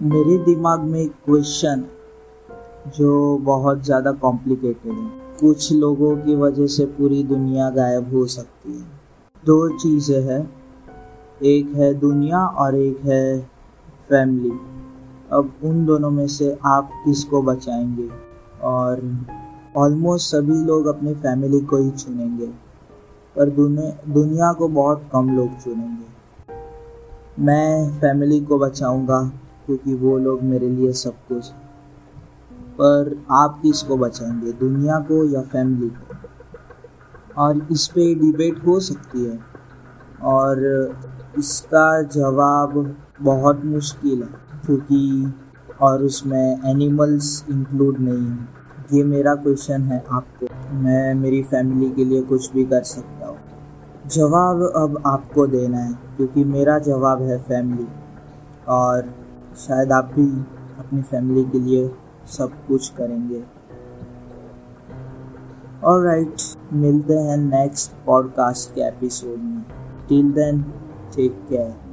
मेरे दिमाग में एक क्वेश्चन जो बहुत ज़्यादा कॉम्प्लिकेटेड है। कुछ लोगों की वजह से पूरी दुनिया गायब हो सकती है। दो चीज़ें हैं। एक है दुनिया और एक है फैमिली अब उन दोनों में से आप किसको बचाएँगे? और ऑलमोस्ट सभी लोग अपनी फैमिली को ही चुनेंगे। पर दुनिया को बहुत कम लोग चुनेंगे। मैं फैमिली को बचाऊँगा। क्योंकि वो लोग मेरे लिए सब कुछ पर आप किसको बचाएँगे, दुनिया को या फैमिली को? और इस पे डिबेट हो सकती है। और इसका जवाब बहुत मुश्किल है, क्योंकि और उसमें एनिमल्स इंक्लूड नहीं है। ये मेरा क्वेश्चन है आपको। मैं मेरी फैमिली के लिए कुछ भी कर सकता हूँ। जवाब अब आपको देना है, क्योंकि मेरा जवाब है फैमिली और शायद आप भी अपनी फैमिली के लिए सब कुछ करेंगे। और राइट मिलते हैं नेक्स्ट पॉडकास्ट के एपिसोड में। Till then take care